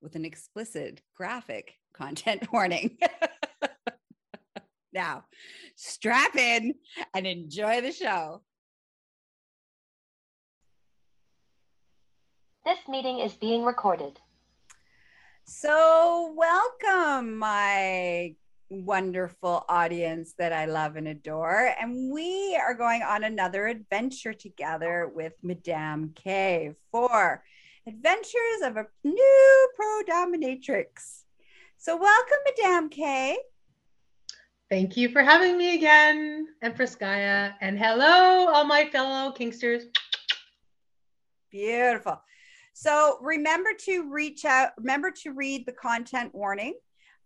with an explicit graphic content warning. now, strap in and enjoy the show. This meeting is being recorded. So, welcome, my wonderful audience that I love and adore. And we are going on another adventure together with Madame K for Adventures of a New Pro Dominatrix. So, welcome, Madame K. Thank you for having me again, Empress Gaia. And hello, all my fellow Kinksters. Beautiful. So, remember to reach out, remember to read the content warning.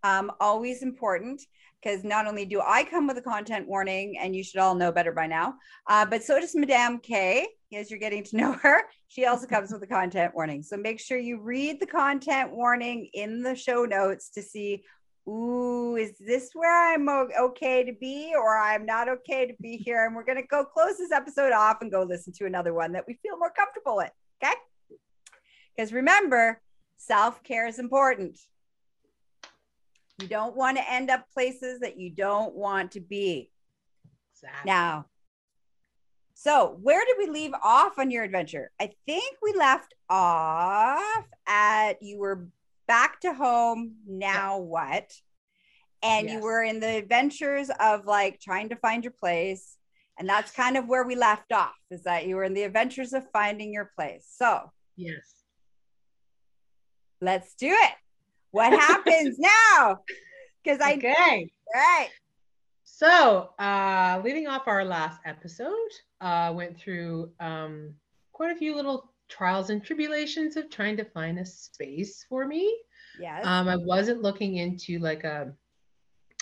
Um, always important because not only do I come with a content warning, and you should all know better by now, uh, but so does Madame K. As you're getting to know her, she also comes with a content warning. So make sure you read the content warning in the show notes to see, ooh, is this where I'm okay to be, or I'm not okay to be here? And we're going to go close this episode off and go listen to another one that we feel more comfortable with. Okay. Because remember, self care is important. You don't want to end up places that you don't want to be. Exactly. Now, so where did we leave off on your adventure? I think we left off at you were back to home. Now yeah. what? And yes. you were in the adventures of like trying to find your place. And that's kind of where we left off is that you were in the adventures of finding your place. So, yes. Let's do it. What happens now? Because I okay. Right. So, uh, leading off our last episode, uh, went through um, quite a few little trials and tribulations of trying to find a space for me. Yes. Um, I wasn't looking into like a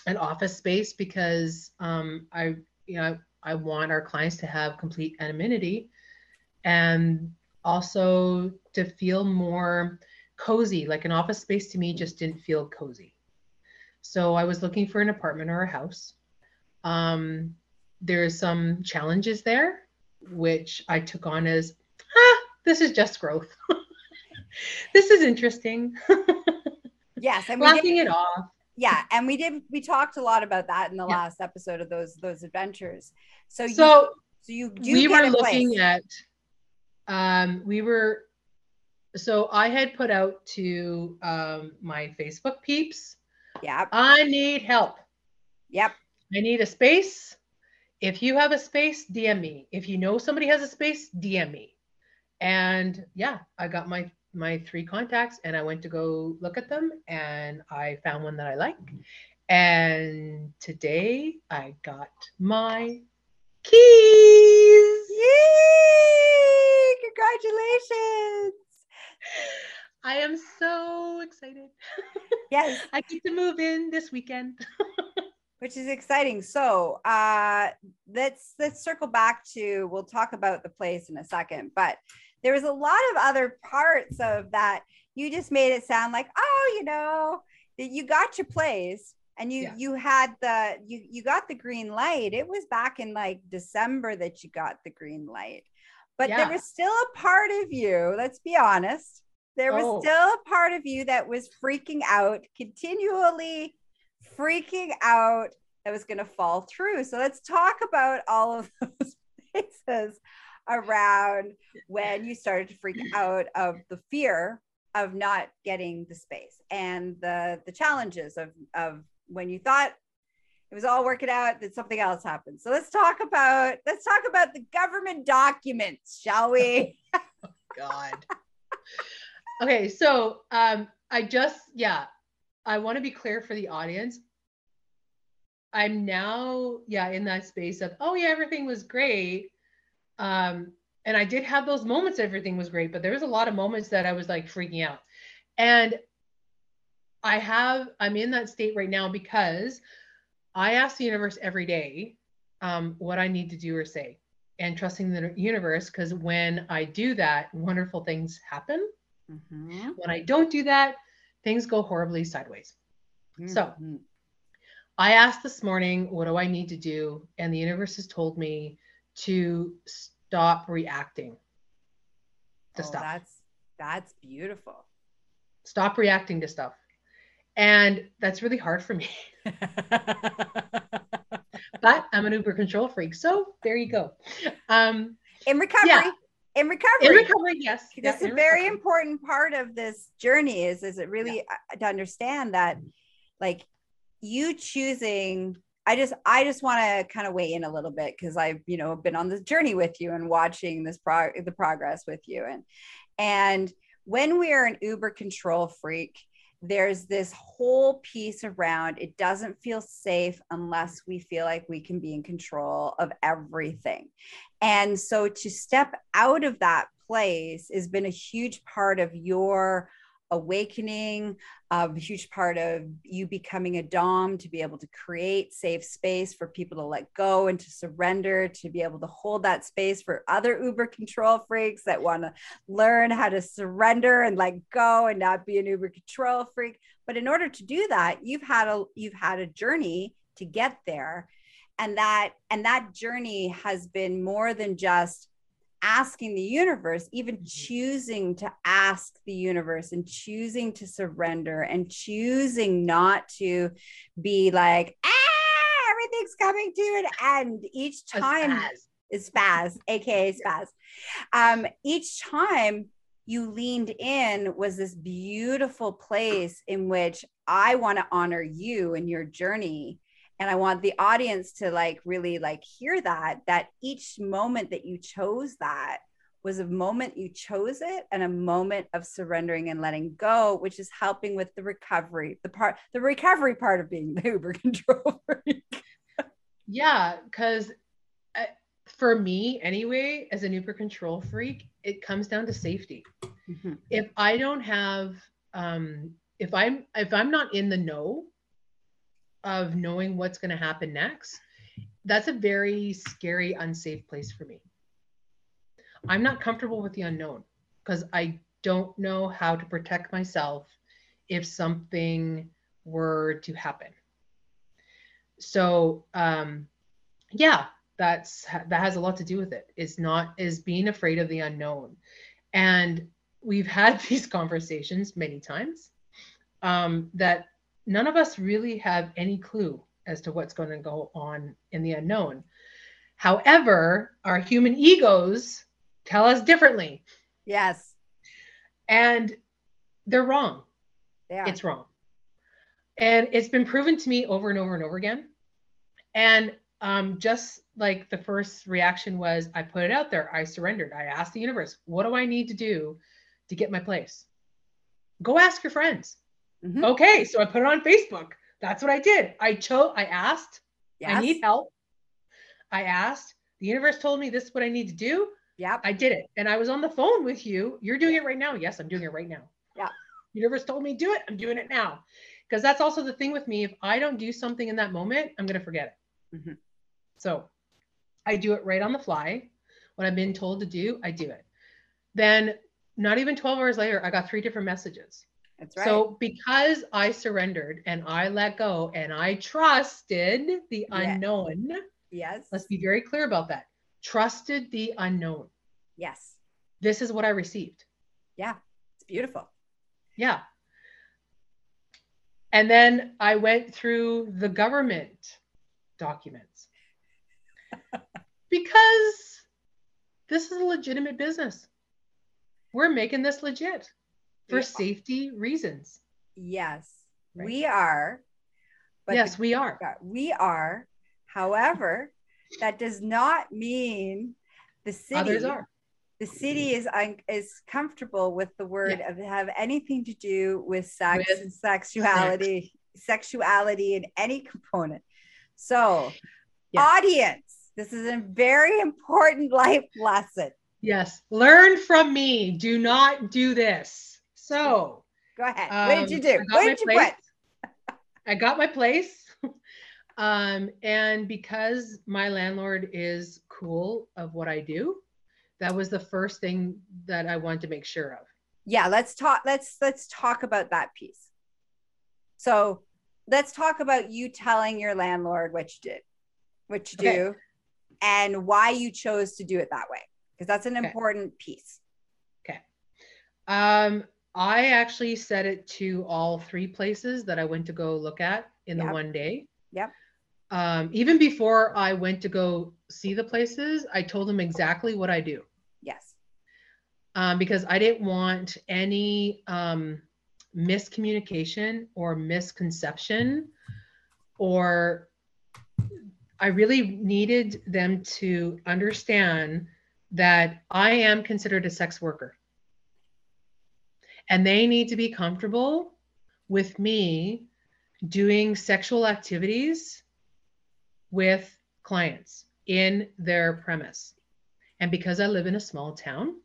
an office space because um, I, you know, I, I want our clients to have complete anonymity, and also to feel more cozy. Like an office space to me just didn't feel cozy. So I was looking for an apartment or a house. Um, there's some challenges there, which I took on as, ah, this is just growth. this is interesting. yes, and laughing did, it off. Yeah, and we did. We talked a lot about that in the yeah. last episode of those those adventures. So you, so, so you we were looking place. at. Um, we were so I had put out to um, my Facebook peeps. Yeah. I need help. Yep. I need a space. If you have a space, DM me. If you know somebody has a space, DM me. And yeah, I got my my three contacts and I went to go look at them and I found one that I like. And today I got my keys. Yay! Congratulations. I am so excited. Yes. I get to move in this weekend. Which is exciting. So uh let's let's circle back to we'll talk about the place in a second, but there was a lot of other parts of that. You just made it sound like, oh, you know, you got your place and you yeah. you had the you you got the green light. It was back in like December that you got the green light. But yeah. there was still a part of you, let's be honest. There was oh. still a part of you that was freaking out, continually freaking out that was going to fall through. So let's talk about all of those places around when you started to freak out of the fear of not getting the space and the the challenges of of when you thought it was all working out that something else happened so let's talk about let's talk about the government documents shall we God. okay, so um, I just yeah, I want to be clear for the audience. I'm now yeah in that space of oh yeah everything was great, um, and I did have those moments everything was great, but there was a lot of moments that I was like freaking out, and I have I'm in that state right now because I ask the universe every day um, what I need to do or say and trusting the universe because when I do that, wonderful things happen. Mm-hmm. When I don't do that, things go horribly sideways. Mm-hmm. So I asked this morning, what do I need to do? And the universe has told me to stop reacting to oh, stuff. That's that's beautiful. Stop reacting to stuff. And that's really hard for me. but I'm an Uber control freak. So there you go. Um, in recovery. Yeah. In recovery. In recovery, yes. That's yeah, a very recovery. important part of this journey is, is it really yeah. Uh, to understand that like you choosing I just I just want to kind of weigh in a little bit because I've you know been on this journey with you and watching this pro the progress with you and and when we are an Uber control freak, there's this whole piece around it doesn't feel safe unless we feel like we can be in control of everything. And so to step out of that place has been a huge part of your awakening, a huge part of you becoming a Dom to be able to create safe space for people to let go and to surrender, to be able to hold that space for other Uber control freaks that want to learn how to surrender and let go and not be an Uber control freak. But in order to do that, you've had a you've had a journey to get there. And that and that journey has been more than just asking the universe, even mm-hmm. choosing to ask the universe and choosing to surrender and choosing not to be like, ah, everything's coming to an end each time is spaz, aka spaz. Um, each time you leaned in was this beautiful place in which I want to honor you and your journey and i want the audience to like really like hear that that each moment that you chose that was a moment you chose it and a moment of surrendering and letting go which is helping with the recovery the part the recovery part of being the uber control freak yeah because uh, for me anyway as an uber control freak it comes down to safety mm-hmm. if i don't have um if i'm if i'm not in the know of knowing what's going to happen next, that's a very scary, unsafe place for me. I'm not comfortable with the unknown because I don't know how to protect myself if something were to happen. So, um, yeah, that's that has a lot to do with it. Is not is being afraid of the unknown, and we've had these conversations many times um, that none of us really have any clue as to what's going to go on in the unknown. However, our human egos tell us differently. Yes. And they're wrong. Yeah. It's wrong. And it's been proven to me over and over and over again. And um, just like the first reaction was, I put it out there, I surrendered. I asked the universe, what do I need to do to get my place? Go ask your friends. Mm-hmm. Okay, so I put it on Facebook. That's what I did. I chose, I asked, yes. I need help. I asked, the universe told me this is what I need to do. Yeah. I did it. And I was on the phone with you. You're doing it right now. Yes, I'm doing it right now. Yeah. Universe told me do it. I'm doing it now. Because that's also the thing with me. If I don't do something in that moment, I'm going to forget it. Mm-hmm. So I do it right on the fly. What I've been told to do, I do it. Then, not even 12 hours later, I got three different messages. That's right. So because I surrendered and I let go and I trusted the yeah. unknown. Yes. Let's be very clear about that. Trusted the unknown. Yes. This is what I received. Yeah. It's beautiful. Yeah. And then I went through the government documents because this is a legitimate business. We're making this legit. For We- safety reasons. Yes, Right. we are. But yes, the- we are. we are. However, that does not mean the city. Others are. The city is is comfortable with the word of have anything to do with sex With and sexuality, sexuality in any component. So, Yes. audience, this is a very important life lesson. Yes. Learn from me. Do not do this. So, Go ahead. what did you um, do? I got What did you place. put? I got my place. um, and because my landlord is cool of what I do, that was the first thing that I wanted to make sure of. yeah let's talk let's let's talk about that piece so let's talk about you telling your landlord what you did what you Okay. do and why you chose to do it that way because that's an Okay. important piece Okay. Um, I actually set it to all three places that I went to go look at in Yep. the one day. Yep. Um, even before I went to go see the places, I told them exactly what I do yes um, because I didn't want any um, miscommunication or misconception, or I really needed them to understand that I am considered a sex worker. And they need to be comfortable with me doing sexual activities with clients in their premise. And because I live in a small town,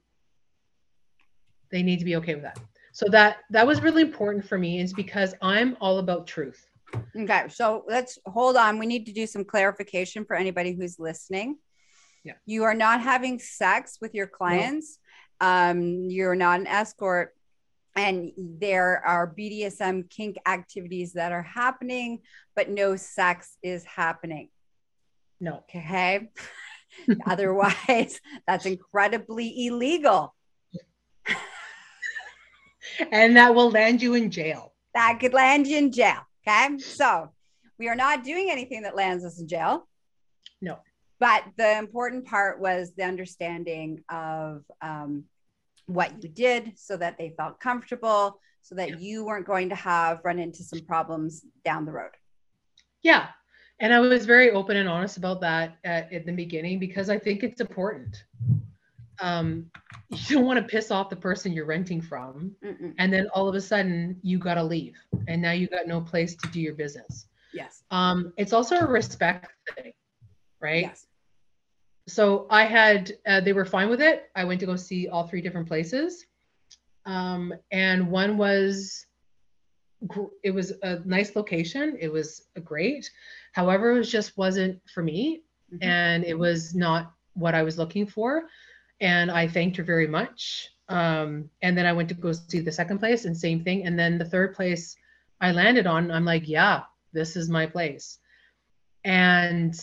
they need to be okay with that. So that that was really important for me is because I'm all about truth. okay so let's hold on we need to do some clarification for anybody who's listening Yeah. you are not having sex with your clients um you're not an escort and there are BDSM kink activities that are happening, but no sex is happening. No. Okay. Otherwise, that's incredibly illegal. And that will land you in jail. That could land you in jail. Okay. So we are not doing anything that lands us in jail. No. But the important part was the understanding of um, what you did so that they felt comfortable, so that Yeah. you weren't going to have run into some problems down the road. Yeah. And I was very open and honest about that at, in the beginning because I think it's important. Um, you don't want to piss off the person you're renting from. Mm-mm. And then all of a sudden you got to leave and now you got no place to do your business. Yes. Um, it's also a respect thing, right? Yes. So I had uh, they were fine with it. I went to go see all three different places, um, and one was it was a nice location. It was great. However, it just wasn't for me, Mhm. and it was not what I was looking for. And I thanked her very much. Um, and then I went to go see the second place, and same thing. And then the third place I landed on, I'm like, yeah, this is my place. And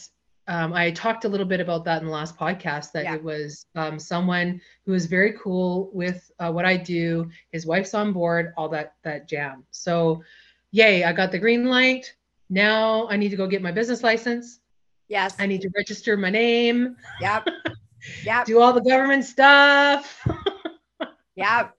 um, I talked a little bit about that in the last podcast that Yeah. it was um, someone who is very cool with uh, what I do. His wife's on board, all that that jam. So, yay! I got the green light. Now I need to go get my business license. Yes. I need to register my name, Yep. Yep. do all the government stuff. Yep.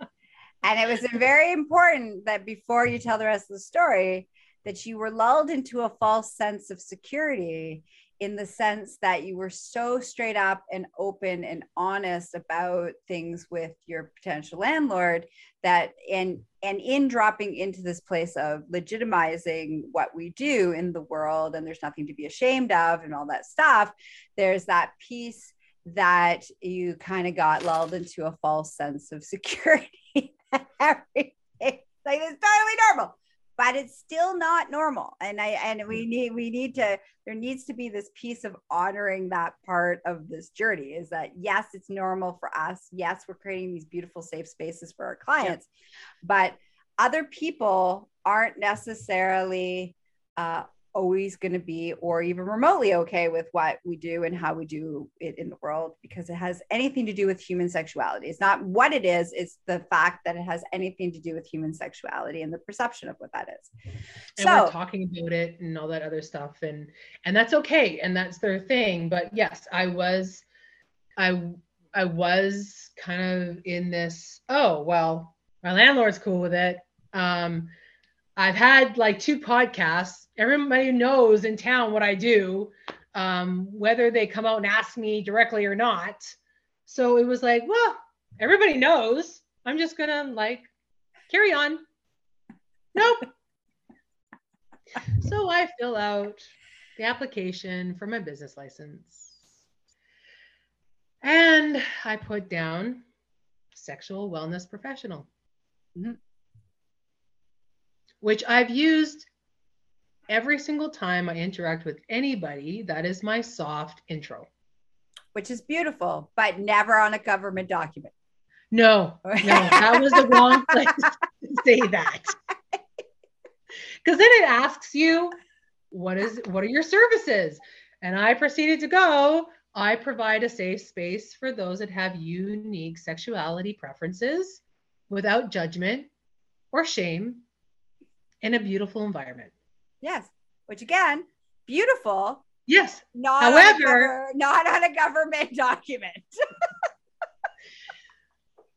And it was very important that before you tell the rest of the story, that you were lulled into a false sense of security in the sense that you were so straight up and open and honest about things with your potential landlord that and and in dropping into this place of legitimizing what we do in the world and there's nothing to be ashamed of and all that stuff there's that piece that you kind of got lulled into a false sense of security. Everything like it's totally normal, but it's still not normal. And I and we need we need to there needs to be this piece of honoring that part of this journey. Is that yes, it's normal for us. Yes, we're creating these beautiful safe spaces for our clients, but other people aren't necessarily uh, always going to be or even remotely okay with what we do and how we do it in the world because it has anything to do with human sexuality. It's not what it is, it's the fact that it has anything to do with human sexuality and the perception of what that is. and so, we're talking about it and all that other stuff and and that's okay and that's their thing but yes i was i i was kind of in this oh well My landlord's cool with it. Um, I've had like two podcasts. Everybody knows in town what I do, um, whether they come out and ask me directly or not. So it was like, well, everybody knows. I'm just gonna like carry on. Nope. so I fill out the application for my business license. And I put down sexual wellness professional, Mhm. Which I've used every single time I interact with anybody. That is my soft intro. Which is beautiful, but never on a government document. No, no, that was the wrong place to say that. Because then it asks you, what is what are your services? And I proceeded to go, I provide a safe space for those that have unique sexuality preferences without judgment or shame in a beautiful environment. Yes. Which again, beautiful, Yes. not on However- gover- not on a government document.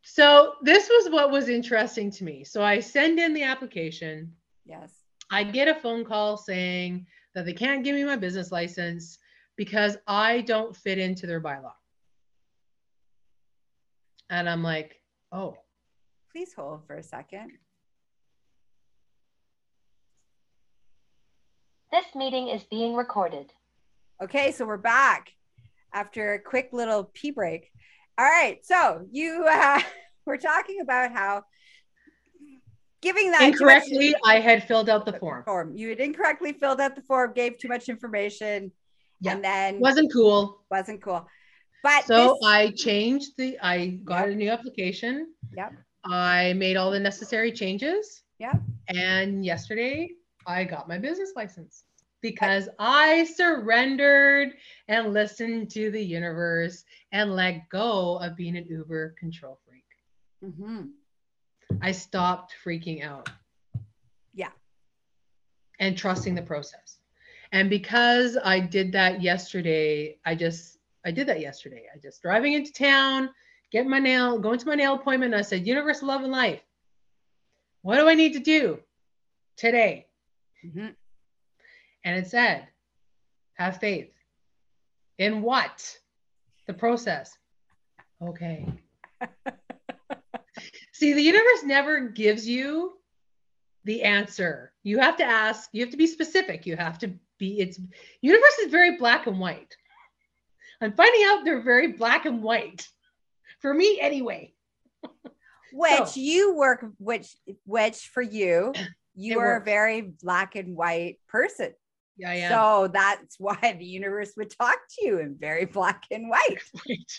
So this was what was interesting to me. So I send in the application. yes. I get a phone call saying that they can't give me my business license because I don't fit into their bylaw. And I'm like, oh, Please hold for a second. This meeting is being recorded. Okay, so we're back after a quick little pee break. All right, so you uh, we're talking about how giving that too much- incorrectly, I had filled out the form. form. You had incorrectly filled out the form, gave too much information, Yeah. and then Wasn't cool. wasn't cool. But So this- I changed the, I got a new application. Yep. I made all the necessary changes. Yep. And yesterday I got my business license because I surrendered and listened to the universe and let go of being an Uber control freak. Mhm. I stopped freaking out. Yeah. And trusting the process. And because I did that yesterday, I just I did that yesterday. I just driving into town, getting my nail, going to my nail appointment. And I said, Universe, love, and life. What do I need to do today? Mhm. And it said, have faith. In what? The process. Okay. See, the universe never gives you the answer. You have to ask, you have to be specific. You have to be, it's universe is very black and white. I'm finding out they're very black and white. For me anyway. which So- you work which which for you you It are a very black and white person Yeah, am. so that's why the universe would talk to you in very black and white Right.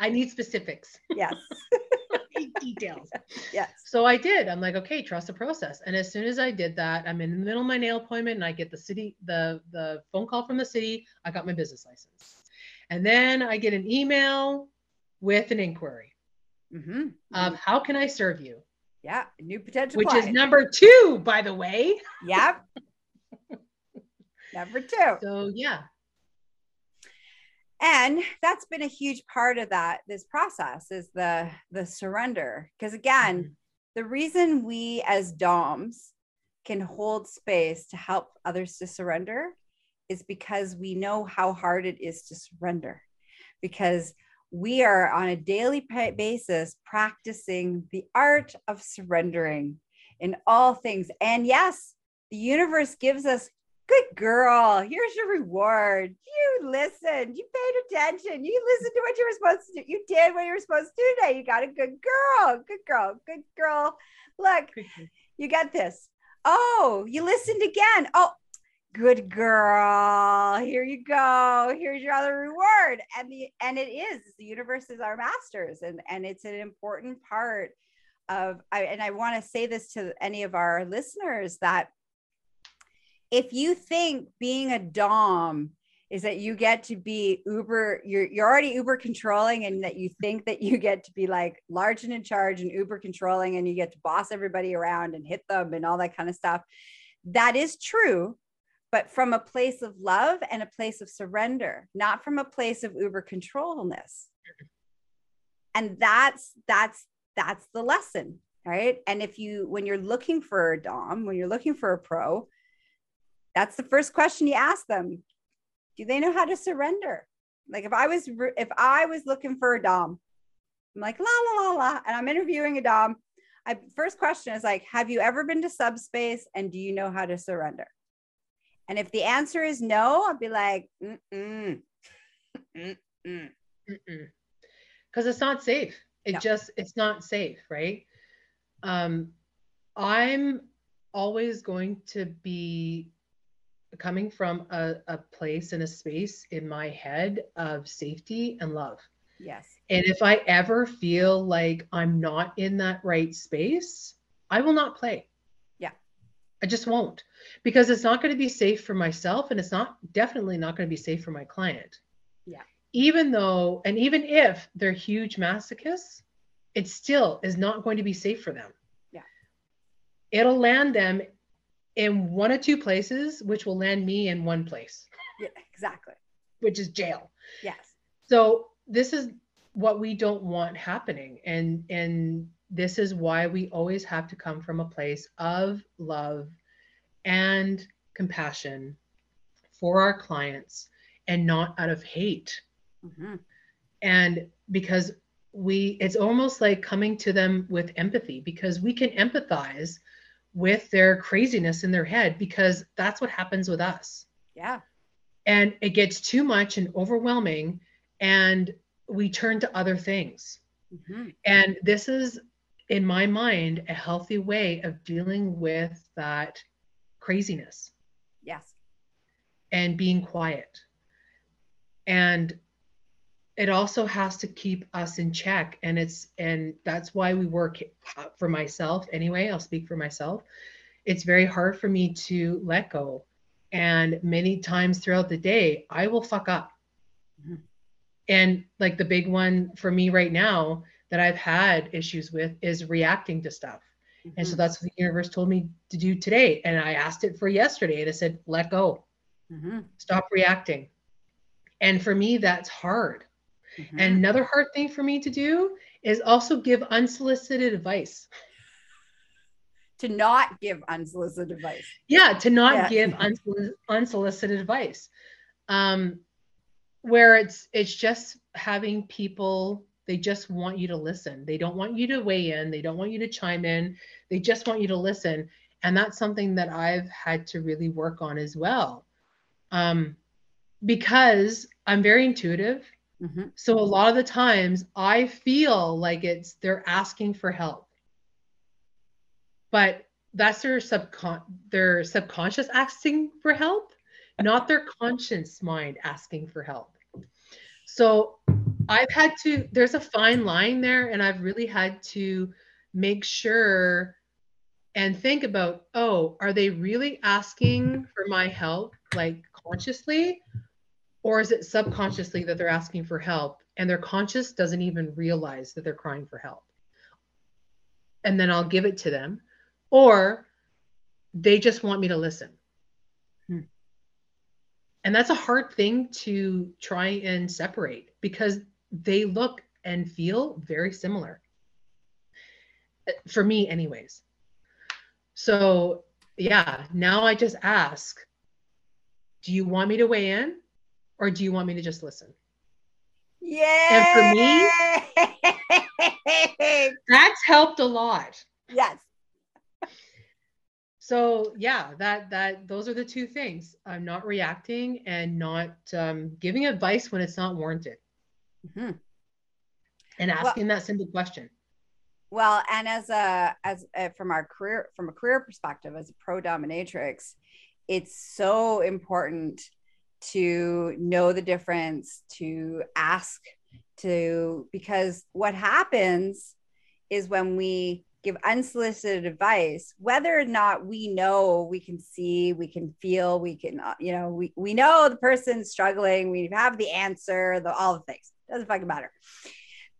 I need specifics. yes I need details. yes So I did. I'm like, okay, trust the process. And as soon as I did that, I'm in the middle of my nail appointment and I get the city, the the phone call from the city. I got my business license. And then I get an email with an inquiry mm-hmm. of how can I serve you? Yeah new potential Which is number two, by the way. yep number two So yeah. and that's been a huge part of that this process is the the surrender because again Mhm. the reason we as doms can hold space to help others to surrender is because we know how hard it is to surrender because we are on a daily basis practicing the art of surrendering in all things. And yes the universe gives us good girl here's your reward. You listened. You paid attention. You listened to what you were supposed to do. You did what you were supposed to do today. You got a good girl. Good girl. Good girl. Look you got this. Oh you listened again. Oh good girl here you go here's your other reward. And the and it is the universe is our masters and and it's an important part of I, and i want to say this to any of our listeners that if you think being a dom is that you get to be uber you're, you're already uber controlling and that you think that you get to be like large and in charge and uber controlling and you get to boss everybody around and hit them and all that kind of stuff that is true but from a place of love and a place of surrender not from a place of uber controlness and that's that's that's the lesson right? And if you, when you're looking for a Dom, when you're looking for a pro, that's the first question you ask them. Do they know how to surrender? Like if I was, if I was looking for a Dom, I'm like, la, la, la, la, and I'm interviewing a Dom. I first question is like, have you ever been to subspace and do you know how to surrender? And if the answer is no, I'll be like, mm-mm. Mm-mm. Because it's not safe. It no. just, it's not safe, right? Um, I'm always going to be coming from a, a place and a space in my head of safety and love. Yes. And if I ever feel like I'm not in that right space, I will not play. I just won't because it's not going to be safe for myself and it's not definitely not going to be safe for my client. Yeah. Even though, and even if they're huge masochists, it still is not going to be safe for them. Yeah. It'll land them in one or two places, which will land me in one place. Yeah, exactly. Which is jail. Yes. So this is what we don't want happening. And and this is why we always have to come from a place of love and compassion for our clients and not out of hate. Mm-hmm. And because we it's almost like coming to them with empathy because we can empathize with their craziness in their head because that's what happens with us. Yeah. And it gets too much and overwhelming and we turn to other things. Mm-hmm. And this is in my mind a healthy way of dealing with that craziness. Yes. And being quiet. And it also has to keep us in check and it's and that's why we work uh, for myself anyway i'll speak for myself it's very hard for me to let go and many times throughout the day i will fuck up mm-hmm. and like the big one for me right now that i've had issues with is reacting to stuff mm-hmm. and so mm-hmm. that's what the universe told me to do today and i asked it for yesterday and it said let go mm-hmm. stop reacting and for me that's hard Mm-hmm. And another hard thing for me to do is also give unsolicited advice. To not give unsolicited advice. Yeah, to not yeah. give unsolic- unsolicited advice. Um, where it's it's just having people they just want you to listen. They don't want you to weigh in. They don't want you to chime in. They just want you to listen. And that's something that I've had to really work on as well. Um, because I'm very intuitive Mm-hmm. So a lot of the times I feel like it's they're asking for help. But that's their subcon their subconscious asking for help, not their conscious mind asking for help. So I've had to there's a fine line there and I've really had to make sure and think about, oh, are they really asking for my help like consciously or is it subconsciously that they're asking for help and their conscious doesn't even realize that they're crying for help? And then I'll give it to them. Or they just want me to listen. Hmm. And that's a hard thing to try and separate because they look and feel very similar. For me, anyways. So, yeah, now I just ask Do you want me to weigh in? or do you want me to just listen? Yeah. And for me, that's helped a lot. Yes. So yeah, that that those are the two things. I'm not reacting and not um, giving advice when it's not warranted, mm-hmm. and asking well, that simple question. Well, and as a as a, from our career from a career perspective as a pro dominatrix, it's so important to know the difference, to ask, to because what happens is when we give unsolicited advice, whether or not we know, we can see, we can feel, we can, uh, you know, we, we know the person's struggling, we have the answer, the all the things. Doesn't fucking matter.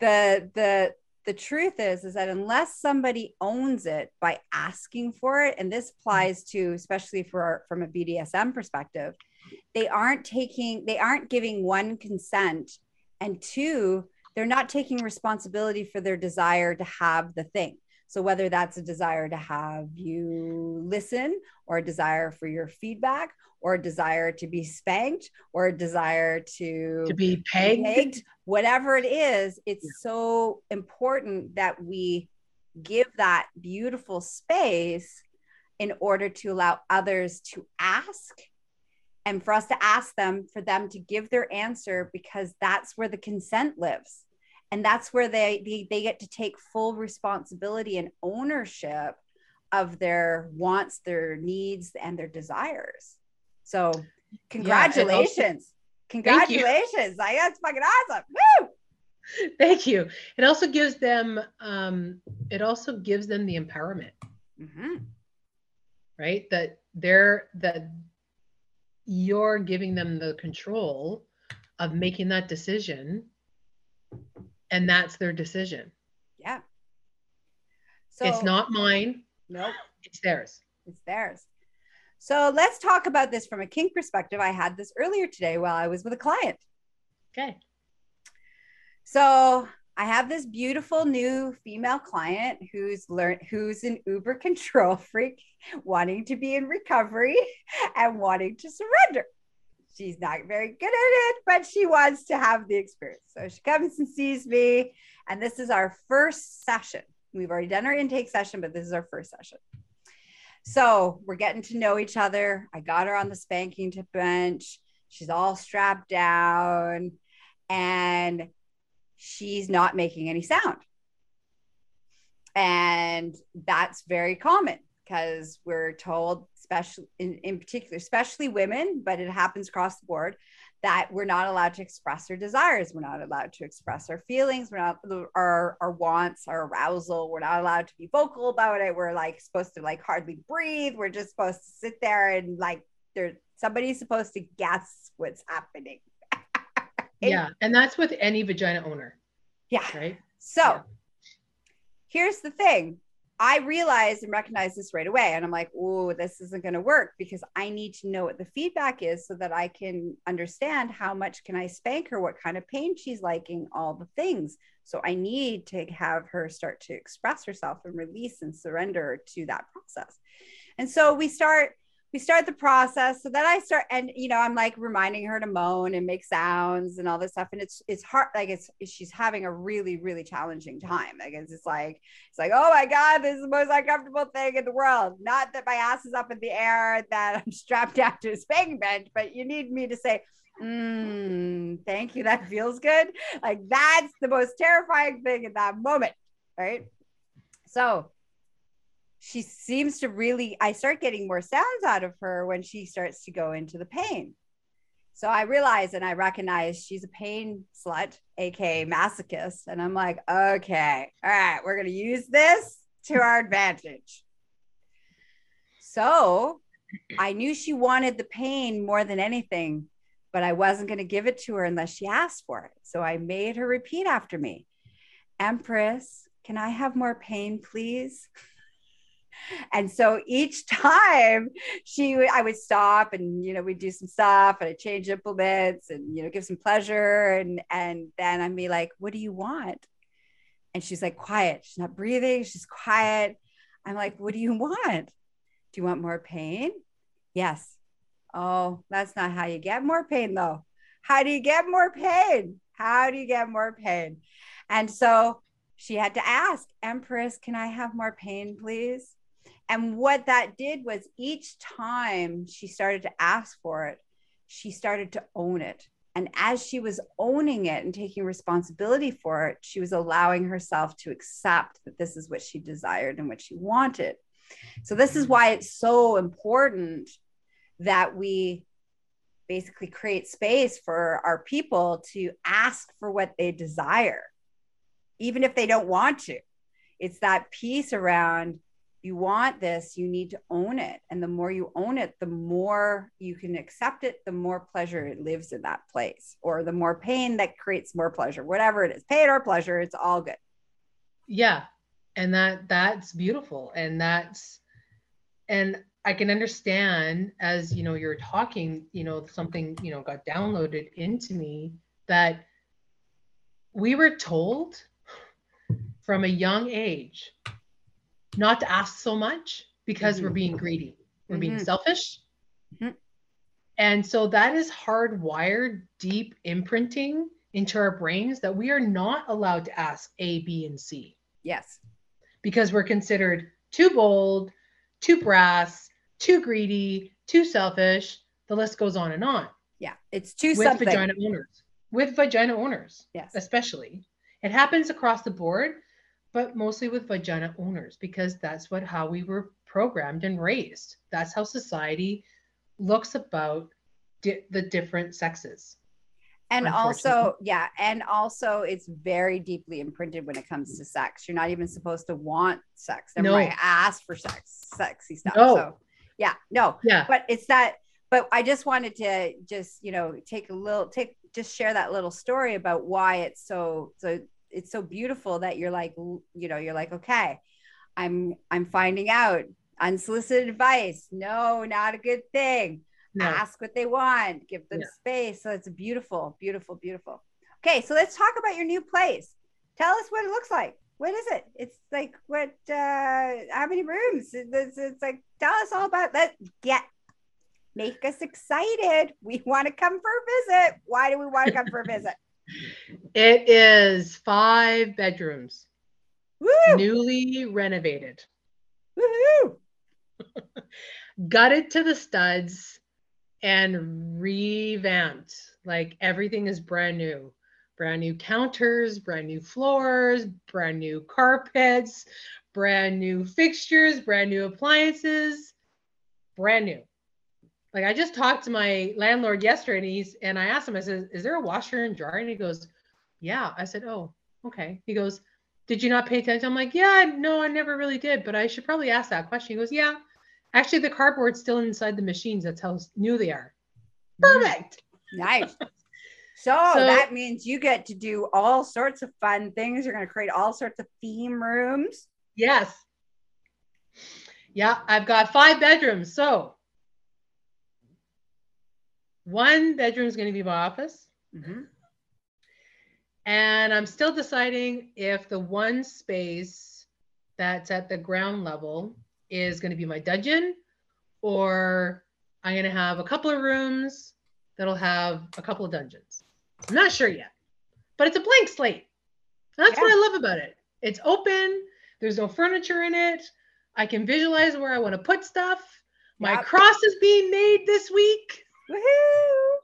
The the the truth is is that unless somebody owns it by asking for it, and this applies to especially for from a BDSM perspective, they aren't taking they aren't giving one consent and two they're not taking responsibility for their desire to have the thing So, whether that's a desire to have you listen, or a desire for your feedback, or a desire to be spanked, or a desire to, to be pegged, pegged whatever it is, it's yeah. so important that we give that beautiful space in order to allow others to ask and for us to ask them for them to give their answer because that's where the consent lives. And that's where they, they they get to take full responsibility and ownership of their wants their needs and their desires so congratulations yeah, also, congratulations. I that's fucking awesome. Woo! thank you. It also gives them um it also gives them the empowerment. Mm-hmm. right? That they're that you're giving them the control of making that decision and that's their decision. Yeah. So it's not mine. Nope. It's theirs. It's theirs so let's talk about this from a kink perspective i had this earlier today while i was with a client okay so I have this beautiful new female client who's learned who's an uber control freak, wanting to be in recovery and wanting to surrender. She's not very good at it, but she wants to have the experience. So she comes and sees me, and this is our first session. We've already done our intake session, but this is our first session. So we're getting to know each other. I got her on the spanking bench. She's all strapped down. And she's not making any sound. And that's very common because we're told, especially in, in particular, especially women, but it happens across the board, that we're not allowed to express our desires. We're not allowed to express our feelings. We're not our, our wants, our arousal. We're not allowed to be vocal about it. We're like supposed to like hardly breathe. We're just supposed to sit there and like there somebody's supposed to guess what's happening yeah and that's with any vagina owner yeah right so yeah. here's the thing I realized and recognized this right away. And I'm like, oh, this isn't going to work because I need to know what the feedback is so that I can understand how much can I spank her, what kind of pain she's liking, all the things. So I need to have her start to express herself and release and surrender to that process. And so we start we start the process. So then i start and you know i'm like reminding her to moan and make sounds and all this stuff. And it's it's hard like it's she's having a really really challenging time. Like it's just like it's like oh my god this is the most uncomfortable thing in the world. Not that my ass is up in the air that i'm strapped down to a spanking bench but you need me to say mm, thank you that feels good. Like that's the most terrifying thing in that moment right? So she seems to really i start getting more sounds out of her when she starts to go into the pain. So i realize and i recognize she's a pain slut aka masochist. And i'm like okay all right we're going to use this to our advantage. So i knew she wanted the pain more than anything but i wasn't going to give it to her unless she asked for it. So i made her repeat after me. Empress can i have more pain please and so each time she i would stop and you know we'd do some stuff and i'd change implements and you know give some pleasure and and then i'd be like what do you want? And she's like quiet. She's not breathing. She's quiet. I'm like what do you want? Do you want more pain? Yes. Oh that's not how you get more pain though. How do you get more pain? How do you get more pain? And so she had to ask empress can i have more pain please and what that did was each time she started to ask for it, she started to own it. And as she was owning it and taking responsibility for it, she was allowing herself to accept that this is what she desired and what she wanted. So, this is why it's so important that we basically create space for our people to ask for what they desire, even if they don't want to. It's that piece around you want this, you need to own it. And the more you own it, the more you can accept it, the more pleasure it lives in that place, or the more pain that creates more pleasure, whatever it is, pain or pleasure, it's all good. Yeah. And that that's beautiful. And that's and I can understand as you know you're talking, you know, something, you know, got downloaded into me that we were told from a young age not to ask so much because we're Mhm. being greedy, we're being Mhm. selfish. Mhm. And so that is hardwired deep imprinting into our brains that we are not allowed to ask A, B, and C Yes. because we're considered too bold, too brass, too greedy, too selfish. The list goes on and on Yeah. It's too with something. vagina owners. With vagina owners, Yes. especially. It happens across the board, but mostly with vagina owners because that's what how we were programmed and raised. That's how society looks about di- the different sexes. and also yeah and also it's very deeply imprinted when it comes to sex you're not even supposed to want sex never No. mind ask for sex sexy stuff No. so yeah no Yeah. but it's that but i just wanted to just you know take a little take just share that little story about why it's so so it's so beautiful that you're like you know you're like okay i'm i'm finding out unsolicited advice no not a good thing No. ask what they want, give them Yeah. space. So it's beautiful, beautiful, beautiful. Okay, so let's talk about your new place. Tell us what it looks like. What is it? It's like what? uh How many rooms? It's, it's like tell us all about that. Get make us excited. We want to come for a visit. Why do we want to come for a visit? It is five bedrooms, Woo! newly renovated, Woohoo! gutted to the studs, and revamped. Like everything is brand new. Brand new counters, brand new floors, brand new carpets, brand new fixtures, brand new appliances, brand new. Like I just talked to my landlord yesterday and he's and I asked him, I said, Is there a washer and dryer? And he goes, Yeah. I said, Oh, okay. He goes, Did you not pay attention? I'm like, Yeah, no, I never really did, but I should probably ask that question. He goes, Yeah. Actually, the cardboard's still inside the machines. That's how new they are. Perfect. Nice. So, So- that means you get to do all sorts of fun things. You're going to create all sorts of theme rooms. Yes. Yeah, I've got five bedrooms. So one bedroom is going to be my office. Mhm. And I'm still deciding if the one space that's at the ground level is going to be my dungeon or I'm going to have a couple of rooms that'll have a couple of dungeons. I'm not sure yet, but it's a blank slate. That's what I love about it. It's open, there's no furniture in it. I can visualize where I want to put stuff. My Yep. cross is being made this week. Woohoo!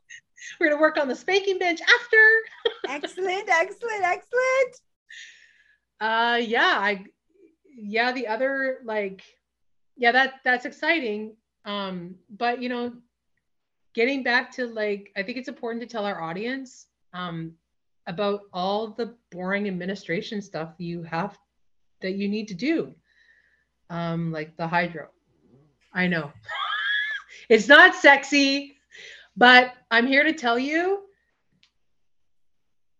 We're going to work on the spanking bench after. excellent, excellent, excellent. Uh yeah, I yeah, the other like yeah, that that's exciting. Um but you know, getting back to like I think it's important to tell our audience um about all the boring administration stuff you have that you need to do. Um like the hydro. I know. it's not sexy, but I'm here to tell you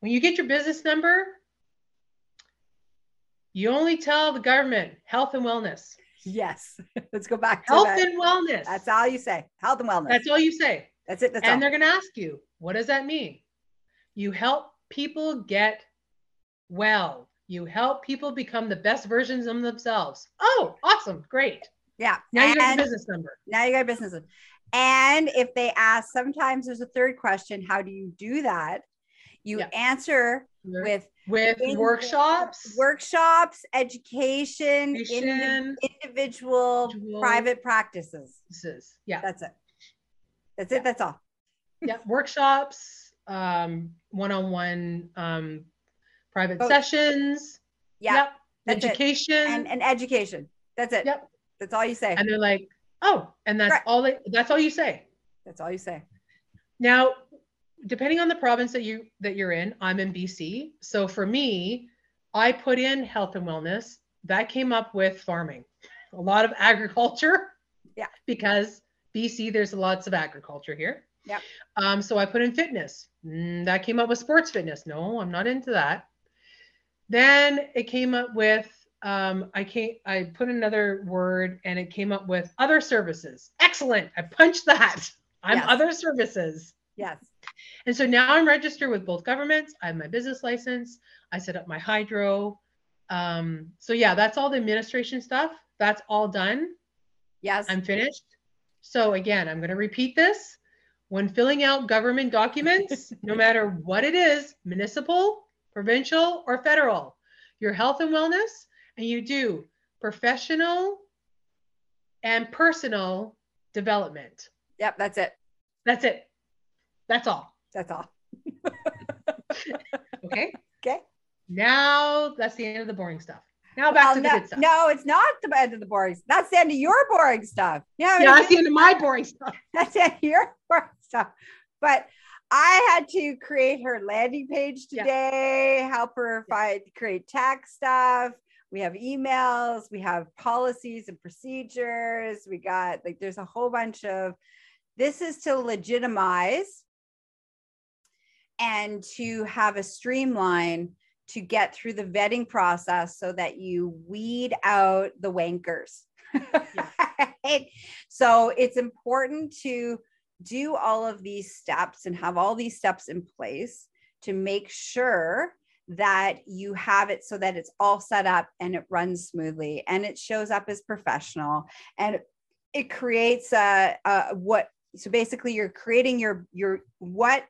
when you get your business number, you only tell the government health and wellness. Yes. Let's go back to Health that. and wellness. That's all you say. Health and wellness. That's all you say. That's it. That's and all. they're going to ask you, what does that mean? You help people get well. You help people become the best versions of themselves. Oh, awesome. Great. Yeah. Now you got and your business number. now you got businesses. And if they ask, sometimes there's a third question. How do you do that? You Yeah. answer with With workshops. workshops, education, indi- individual, Individual. private practices. Yeah. That's it. That's it. That's all. yeah. Workshops, um, one-on-one um, private Both. sessions. Yeah. Yep. Education. And and education. That's it. Yep. That's all you say. and they're like, oh, and that's Right. all they, that's all you say. That's all you say. Now, depending on the province that you that you're in, I'm in BC. So for me, I put in health and wellness. That came up with farming. A lot of agriculture. Yeah. Because BC, there's lots of agriculture here. Yeah. Um, so I put in fitness. Mm, that came up with sports fitness. No, I'm not into that. Then it came up with um, I came I put another word and it came up with other services. Excellent. I punched that. I'm Yes. other services. Yes. And so now I'm registered with both governments. I have my business license. I set up my hydro. um, so yeah, that's all the administration stuff. That's all done. Yes. I'm finished. So again, I'm going to repeat this. When filling out government documents, no matter what it is, municipal, provincial, or federal, your health and wellness, and you do professional and personal development. yep. That's it. That's it. That's all. That's all. Okay. Okay. Now that's the end of the boring stuff. Now back Well, to the no, good stuff. no, it's not the end of the boring. Stuff. That's the end of your boring stuff. Yeah. Yeah, that's the end of my boring stuff. that's it. Your work stuff. But I had to create her landing page Yeah. today, help her find create tax stuff. We have emails, we have policies and procedures. We got like there's a whole bunch of this is to legitimize and to have a streamline to get through the vetting process so that you weed out the wankers. Right? So it's important to do all of these steps and have all these steps in place to make sure that you have it so that it's all set up and it runs smoothly and it shows up as professional. And it creates a, a what so basically you're creating your your what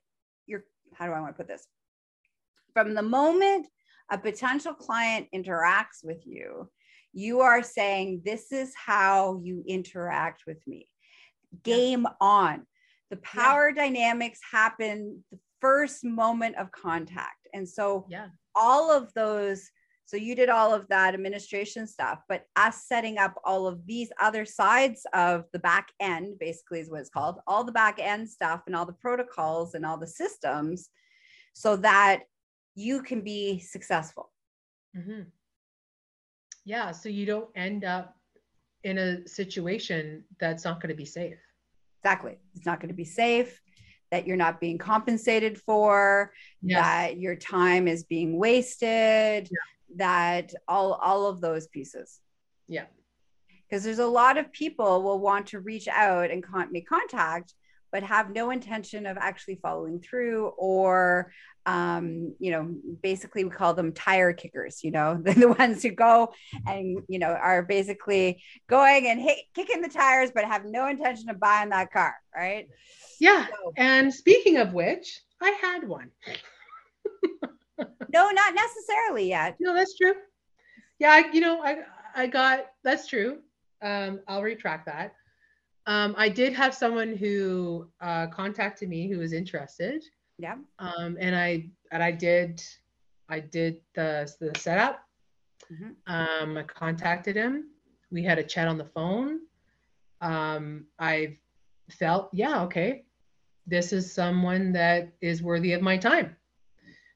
your how do i want to put this? From the moment a potential client interacts with you you are saying this is how you interact with me. Game on. The power dynamics happen the first moment of contact and so Yeah. all of those so you did all of that administration stuff but us setting up all of these other sides of the back end basically is what it's called all the back end stuff and all the protocols and all the systems so that you can be successful Mhm. Yeah, so you don't end up in a situation that's not going to be safe. exactly it's not going to be safe that you're not being compensated for that your time is being wasted that all all of those pieces. Yeah. because there's a lot of people will want to reach out and con- make contact but have no intention of actually following through or um, you know basically we call them tire kickers you know they're the ones who go and you know are basically going and hit, kicking the tires but have no intention of buying that car right Yeah. So- And speaking of which, I had one. no not necessarily yet No, that's true. Yeah, I, you know, I I got that's true. Um, I'll retract that. Um, I did have someone who uh, contacted me who was interested. yeah Um, and I and I did I did the the setup. Mhm. Um, I contacted him. We had a chat on the phone. Um, I felt, yeah, okay, this is someone that is worthy of my time.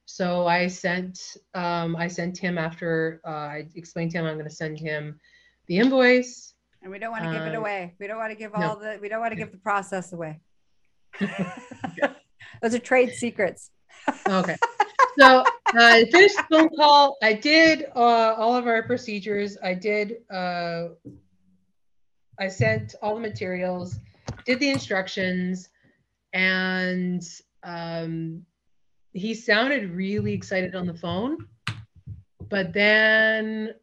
So I sent um, I sent him after uh, I explained to him I'm going to send him the invoice. And we don't want to give it Um, away we don't want to give no. all the we don't want to give the process away those are trade secrets Okay. So uh, I finished the phone call. I did uh, all of our procedures. I did. Uh, I sent all the materials, did the instructions, and um, he sounded really excited on the phone. But then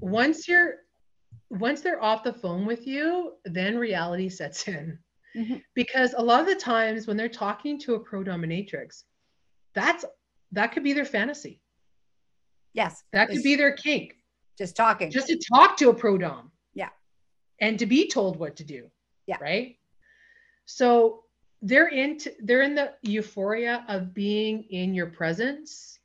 once you're once they're off the phone with you, then reality sets in. Mhm. Because a lot of the times when they're talking to a pro dominatrix, that's that could be their fantasy. yes That could be their kink. just talking Just to talk to a pro dom. Yeah. And to be told what to do. Yeah. Right. So they're into they're in the euphoria of being in your presence,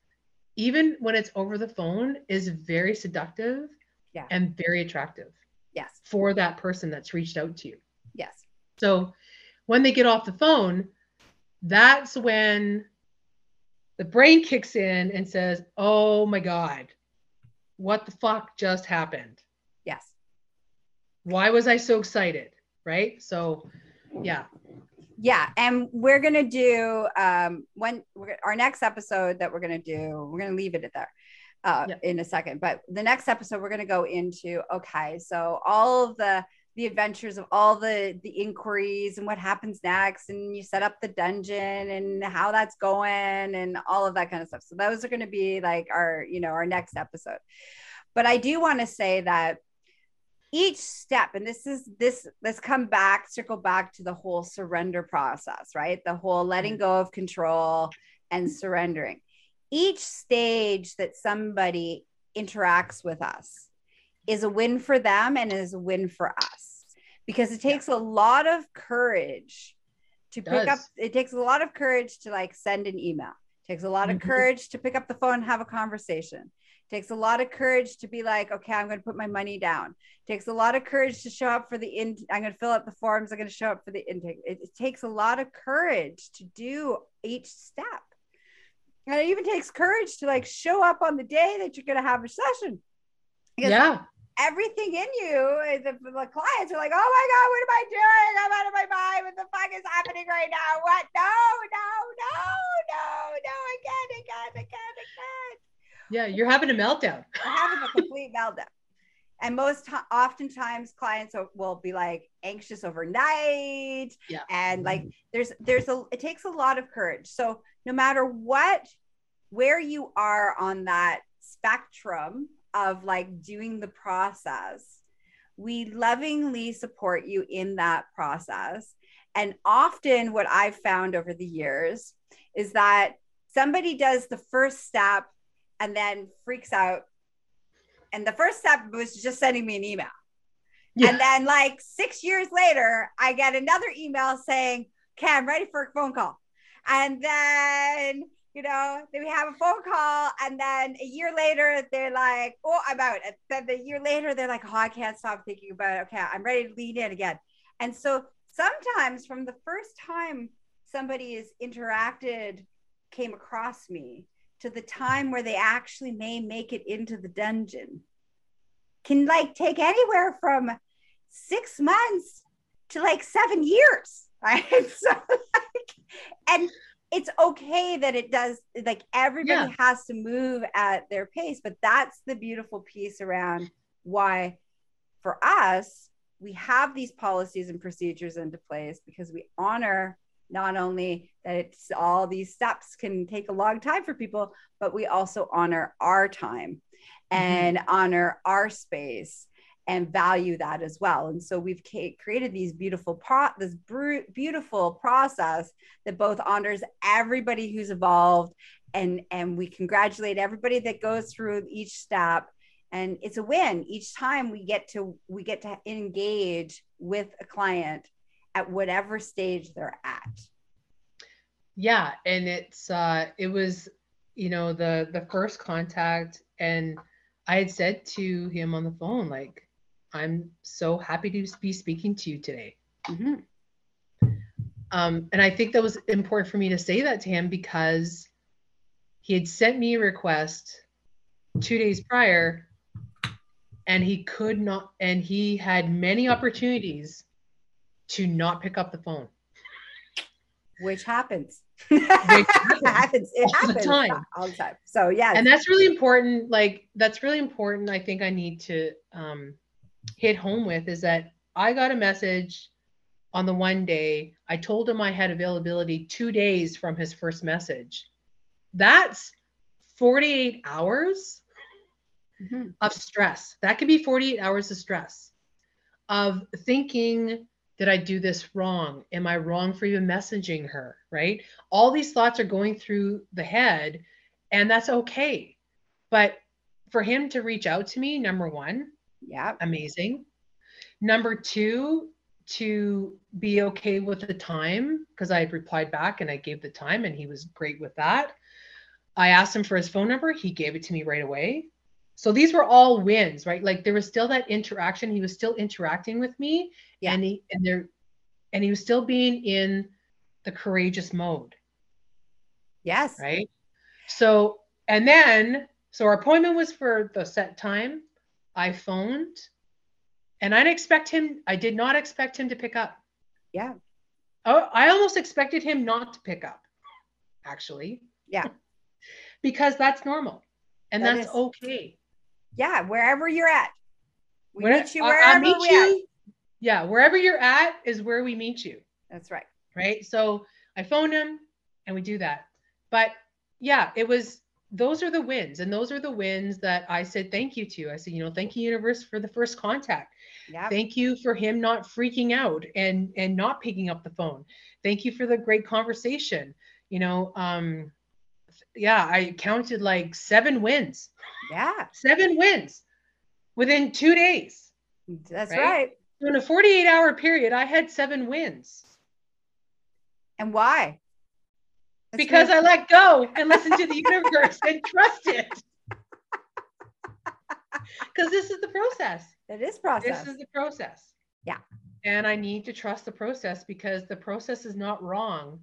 even when it's over the phone, is very seductive Yeah. and very attractive yes for that person that's reached out to you. yes So when they get off the phone, that's when the brain kicks in and says, Oh my God, what the fuck just happened? yes Why was I so excited? Right. So, yeah. yeah and we're gonna do um when we're, our next episode that we're gonna do we're gonna leave it at there uh Yeah. in a second but the next episode we're gonna go into okay so all of the the adventures of all the the inquiries and what happens next and you set up the dungeon and how that's going and all of that kind of stuff so those are going to be like our you know our next episode But I do want to say that each step, and this is this, let's come back, circle back to the whole surrender process, right? The whole letting Mm-hmm. go of control and surrendering. Each stage that somebody interacts with us is a win for them and is a win for us. Because it takes a lot of courage to pick up it takes a lot of courage to like send an email. It takes a lot of Mhm. courage to pick up the phone and have a conversation. It takes a lot of courage to be like okay i'm going to put my money down. It takes a lot of courage to show up for the in i'm going to fill out the forms i'm going to show up for the intake. It, it takes a lot of courage to do each step and it even takes courage to like show up on the day that you're going to have a session Because Yeah. everything in you, uh, the, the clients are like, oh my God, what am I doing? I'm out of my mind. What the fuck is happening right now? What? No, no, no, no, no, I can't, I can't, I can't, I can't. Yeah. You're having a meltdown. We're having a complete meltdown. And most oftentimes clients will- will be like anxious overnight. Yeah. And like there's there's a it takes a lot of courage. So no matter what where you are on that spectrum of like doing the process, we lovingly support you in that process. And often what I've found over the years is that somebody does the first step and then freaks out. And the first step was just sending me an email. Yeah. And then, like six years later, I get another email saying, Okay, I'm ready for a phone call. And then, you know, then we have a phone call. And then a year later, they're like, Oh, I'm out. And then the year later, they're like, Oh, I can't stop thinking about it. Okay, I'm ready to lean in again. And so sometimes from the first time somebody is interacted, came across me to the time where they actually may make it into the dungeon can like take anywhere from six months to like seven years right so like and it's okay that it does like everybody Yeah. has to move at their pace but that's the beautiful piece around why for us we have these policies and procedures into place because we honor not only that it's all these steps can take a long time for people but we also honor our time mm-hmm. and honor our space and value that as well. And so we've created these beautiful pro- this beautiful process that both honors everybody who's evolved and and we congratulate everybody that goes through each step. And it's a win. Each time we get to we get to engage with a client at whatever stage they're at. Yeah. And it's, uh, it was, you know, the, the first contact and I had said to him on the phone, like, I'm so happy to be speaking to you today. Mhm. Um, and I think that was important for me to say that to him because he had sent me a request two days prior and he could not, and he had many opportunities to not pick up the phone. which happens happens happens it all the happens time. all the time so yeah And that's really important. Like, that's really important. I think I need to um, hit home with is that I got a message on the one day. I told him I had availability two days from his first message. That's 48 hours Mhm. of stress. That could be 48 hours of stress of thinking, did I do this wrong? Am I wrong for even messaging her? Right? All these thoughts are going through the head, and that's okay. But for him to reach out to me, number one, yeah amazing. Number two, to be okay with the time, because I had replied back and I gave the time, and he was great with that. I asked him for his phone number. He gave it to me right away. So these were all wins, right? Like there was still that interaction. He was still interacting with me, Yeah. and he and there, and he was still being in the courageous mode, yes right? So and then so our appointment was for the set time. I phoned, and I didn't expect him. I did not expect him to pick up. yeah Oh, I almost expected him not to pick up, actually. Yeah. Because that's normal, and That that's is- okay. yeah wherever you're at we Where- meet you wherever meet we you- Yeah, wherever you're at is where we meet you, that's right right? So I phoned him, and we do that. But yeah, it was those are the wins and those are the wins that i said thank you to i said you know thank you universe for the first contact Yeah. thank you for him not freaking out and and not picking up the phone thank you for the great conversation you know um yeah i counted like seven wins Yeah. seven wins within two days That's Right? right. so in a 48 hour period i had seven wins And why? That's because i let go and listened to the universe and trust it because this is the process it is process. This is the process. Yeah. And I need to trust the process because the process is not wrong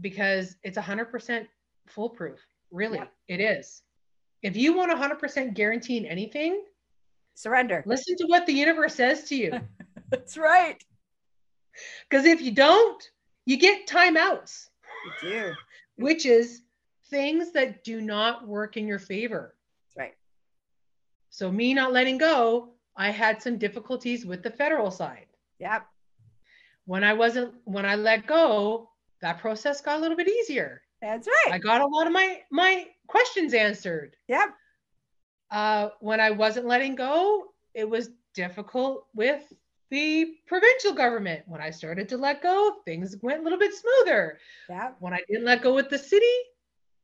because it's 100% foolproof. Really, Yep. it is. If you want 100% guarantee in anything, Surrender. listen to what the universe says to you. That's right. Because if you don't, you get timeouts, do. which is things that do not work in your favor. Right. So, me not letting go, I had some difficulties with the federal side. Yep. when I wasn't when I let go, that process got a little bit easier. That's right. I got a lot of my my questions answered. Yep. Uh, when I wasn't letting go, it was difficult with the provincial government. When I started to let go, things went a little bit smoother. Yep. When I didn't let go with the city,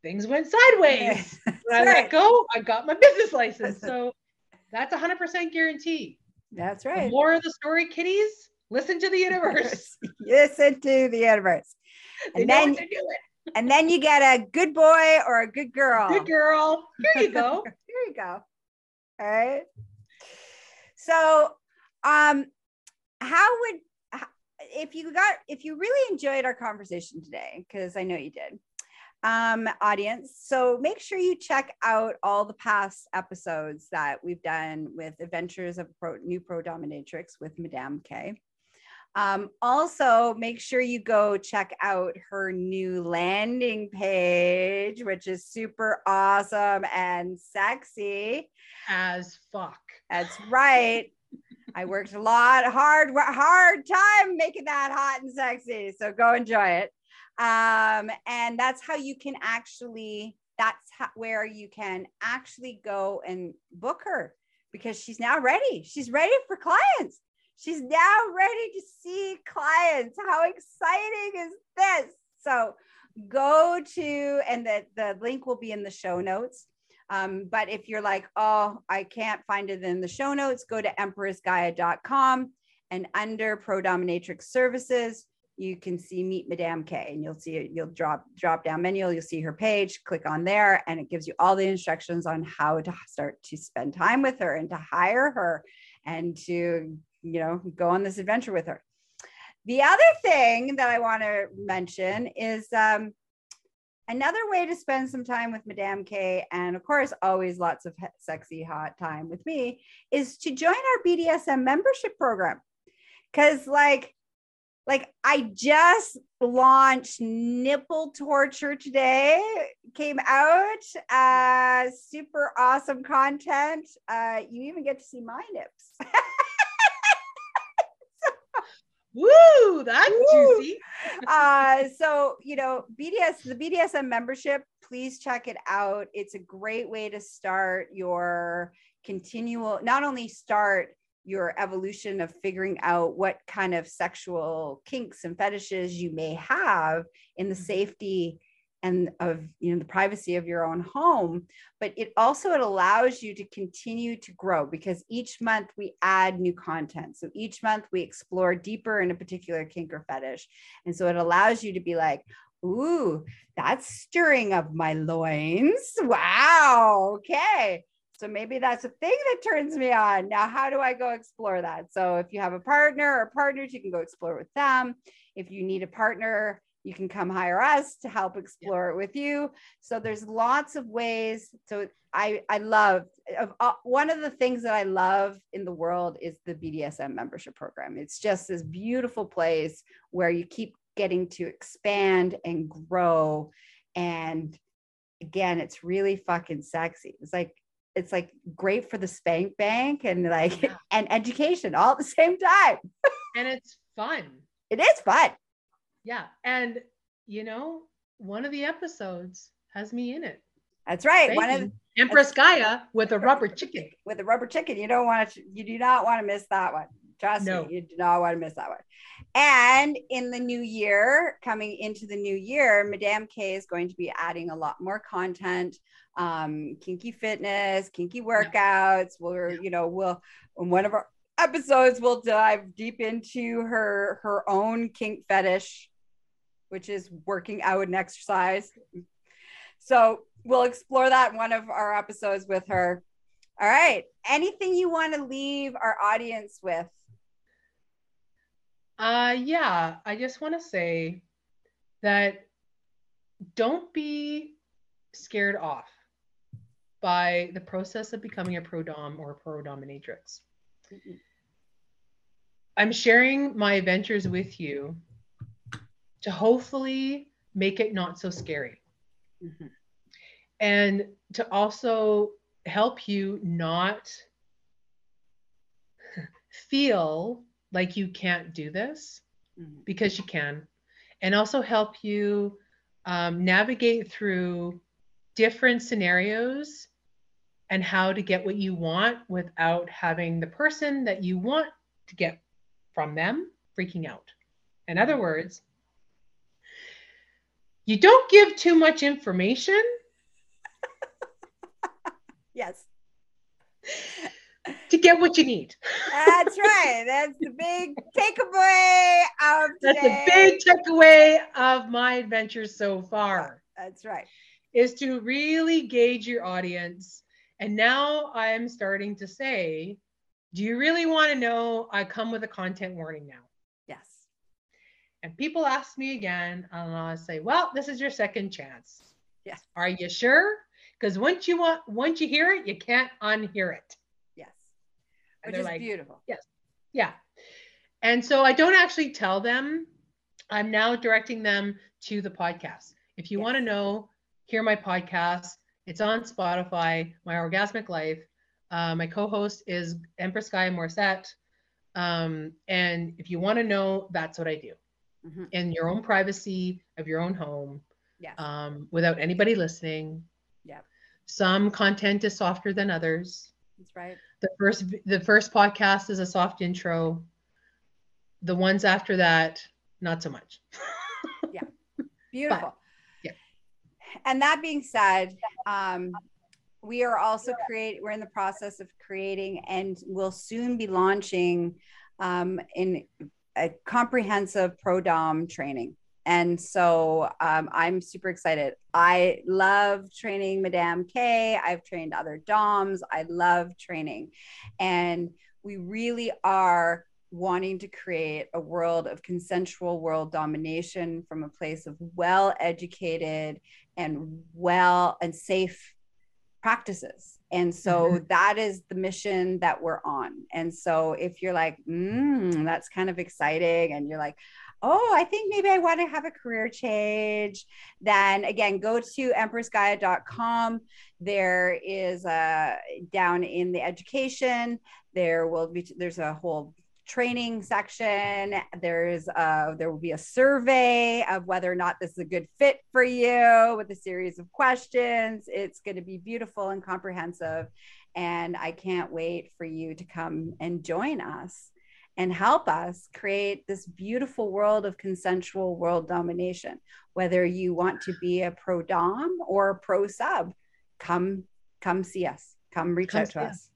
things went sideways. When I right. let go, I got my business license. So that's a hundred percent guarantee. That's The right. more of the story, kitties, listen to the universe. Listen to the universe. They And then what they're doing. and then you get a good boy or a good girl. Good girl. Here you go. Here you go. All right. So, um, how would if you got if you really enjoyed our conversation today, because I know you did, um, audience. So make sure you check out all the past episodes that we've done with Adventures of Pro, New Pro Dominatrix with Madame K. Um, also, make sure you go check out her new landing page, which is super awesome and sexy. As fuck. That's right. I worked a lot, hard, hard time making that hot and sexy. So go enjoy it. Um, and that's how you can actually, that's how, where you can actually go and book her because she's now ready. She's ready for clients. She's now ready to see clients. How exciting is this? So go to, and the, the link will be in the show notes. Um, but if you're like, oh, I can't find it in the show notes, go to empressgaia.com and under Pro Dominatrix Services, you can see Meet Madame K and you'll see. You'll drop drop down menu, you'll see her page, click on there, and it gives you all the instructions on how to start to spend time with her and to hire her and to, you know, go on this adventure with her. The other thing that I want to mention is um, another way to spend some time with Madame K, and of course, always lots of sexy, hot time with me, is to join our BDSM membership program. Because, like, like I just launched Nipple Torture today, came out, uh, super awesome content. Uh, you even get to see my nips. Woo, that's Woo. juicy. uh, so you know, BDS, the BDSM membership, please check it out. It's a great way to start your continual, not only start your evolution of figuring out what kind of sexual kinks and fetishes you may have in the Mhm. safety and of you know the privacy of your own home but it also it allows you to continue to grow because each month we add new content. So each month we explore deeper in a particular kink or fetish. And so it allows you to be like ooh that's stirring of my loins. Wow. Okay. So maybe that's a thing that turns me on. Now how do i go explore that? So if you have a partner or partners you can go explore with them. If you need a partner you can come hire us to help explore it with you. So there's lots of ways. So i i love of uh, one of the things that i love in the world is the bdsm membership program. It's just this beautiful place where you keep getting to expand and grow. And again it's really fucking sexy. It's like it's like great for the spank bank and like Yeah. and education all at the same time. And it's fun. it is fun Yeah. And you know, one of the episodes has me in it. That's right. One of Empress Gaia with a rubber chicken. with a rubber chicken. You don't want to. You do not want to miss that one. Trust No. me, you do not want to miss that one. And in the new year, coming into the new year, Madame K is going to be adding a lot more content, um, kinky fitness, kinky workouts. We're, you know, we'll one of our episodes we'll dive deep into her her own kink fetish, which is working out and exercise. So we'll explore that in one of our episodes with her. All right. Anything you want to leave our audience with? Uh yeah, I just want to say that don't be scared off by the process of becoming a pro dom or a pro dominatrix. I'm sharing my adventures with you to hopefully make it not so scary Mhm. and to also help you not feel like you can't do this Mhm. because you can, and also help you um, navigate through different scenarios and how to get what you want without having the person that you want to get from them freaking out. In other words, you don't give too much information Yes. to get what you need. That's right. That's the big takeaway of That's today. a big takeaway of my adventure so far. That's right. is to really gauge your audience. And now I'm starting to say, do you really want to know? I come with a content warning now. Yes. And people ask me again, and I'll say, well, this is your second chance. Yes. Are you sure? Because once you want, once you hear it, you can't unhear it. Yes. And Which is like, beautiful. Yes. Yeah. And so I don't actually tell them. I'm now directing them to the podcast. If you Yes. want to know, hear my podcast. It's on Spotify, My Orgasmic Life. Uh, my co-host is Empress Gaia Morissette. Um, and if you want to know, that's what I do Mhm. in your own privacy of your own home, Yes. um, without anybody listening. Yeah. Some content is softer than others That's right. the first the first podcast is a soft intro the ones after that not so much yeah. Beautiful. yeah. And that being said, um, we are also create. We're in the process of creating, and we'll soon be launching um, in a comprehensive pro dom training. And so um, I'm super excited. I love training Madame K. I've trained other DOMs. I love training. And we really are wanting to create a world of consensual world domination from a place of well educated and well and safe practices. And so that is the mission that we're on. And so if you're like, mm, that's kind of exciting, and you're like, oh, I think maybe I want to have a career change, then again, go to empressgaia.com. There is a down in the education, there will be, there's a whole training section. There's uh there will be a survey of whether or not this is a good fit for you with a series of questions. It's going to be beautiful and comprehensive. And I can't wait for you to come and join us and help us create this beautiful world of consensual world domination. Whether you want to be a pro dom or a pro sub, come come see us. Come reach Come out to us. us.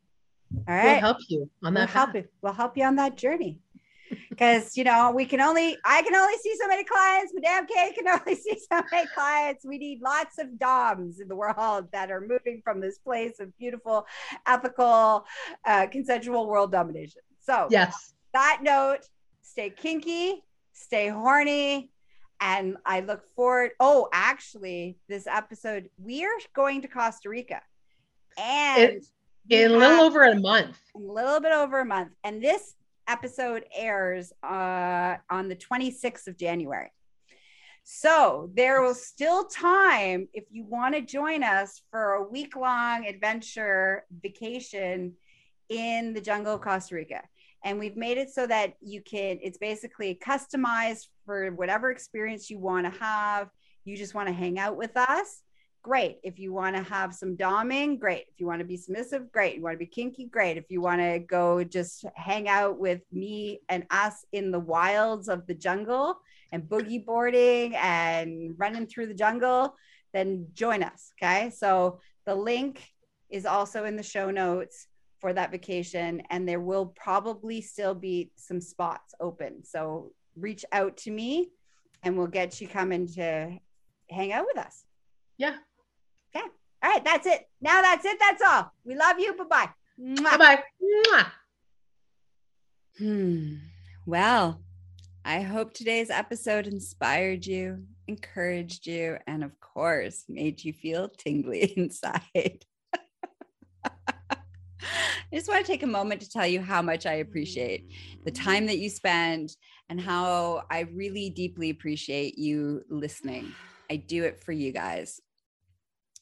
All we'll help you on that. we'll help you. We'll help you on that journey. Because you know, we can only I can only see so many clients. Madame K can only see so many clients. We need lots of DOMs in the world that are moving from this place of beautiful, ethical, uh, consensual world domination. So yes that note, stay kinky, stay horny. And I look forward. Oh, actually, this episode, we are going to Costa Rica. And we in a little over a month a little bit over a month. And this episode airs uh, on the 26th of January. So there will still time if you want to join us for a week long adventure vacation in the jungle of Costa Rica. And we've made it so that you can, it's basically customized for whatever experience you want to have. You just want to hang out with us. Great. If you want to have some doming, great. If you want to be submissive, great. You want to be kinky, great. If you want to go just hang out with me and us in the wilds of the jungle and boogie boarding and running through the jungle, then join us. Okay. So the link is also in the show notes for that vacation, and there will probably still be some spots open. So reach out to me and we'll get you coming to hang out with us. Yeah. Okay. All right. That's it. Now that's it. That's all. We love you. Bye bye. Bye bye. Hmm. Well, I hope today's episode inspired you, encouraged you, and of course, made you feel tingly inside. I just want to take a moment to tell you how much I appreciate the time that you spend and how I really deeply appreciate you listening. I do it for you guys,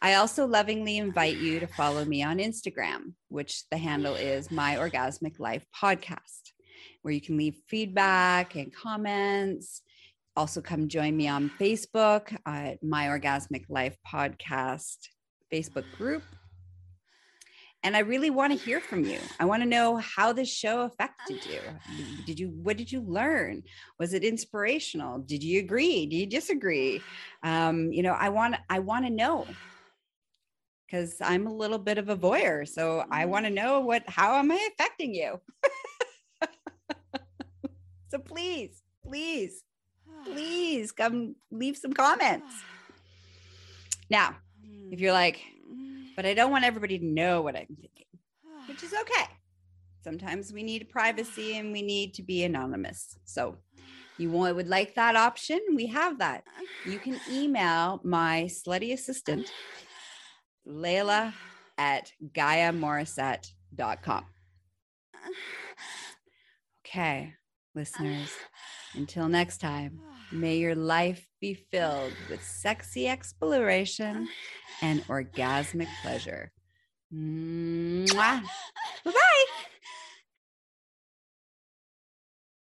I also lovingly invite you to follow me on Instagram, which the handle is My Orgasmic Life Podcast, where you can leave feedback and comments. Also, come join me on Facebook at My Orgasmic Life Podcast Facebook group. And I really want to hear from you. I want to know how this show affected you. Did you, what did you learn? Was it inspirational? Did you agree? Do you disagree? Um, you know, I want, I want to know because I'm a little bit of a voyeur. So I mm-hmm. want to know what, how am I affecting you? so please, please, please come leave some comments. Now, if you're like, but I don't want everybody to know what I'm thinking, which is okay. Sometimes we need privacy and we need to be anonymous. So you would like that option? We have that. You can email my slutty assistant, Layla at GaiaMorissette.com. Okay, listeners, until next time, may your life be filled with sexy exploration and orgasmic pleasure. Bye bye.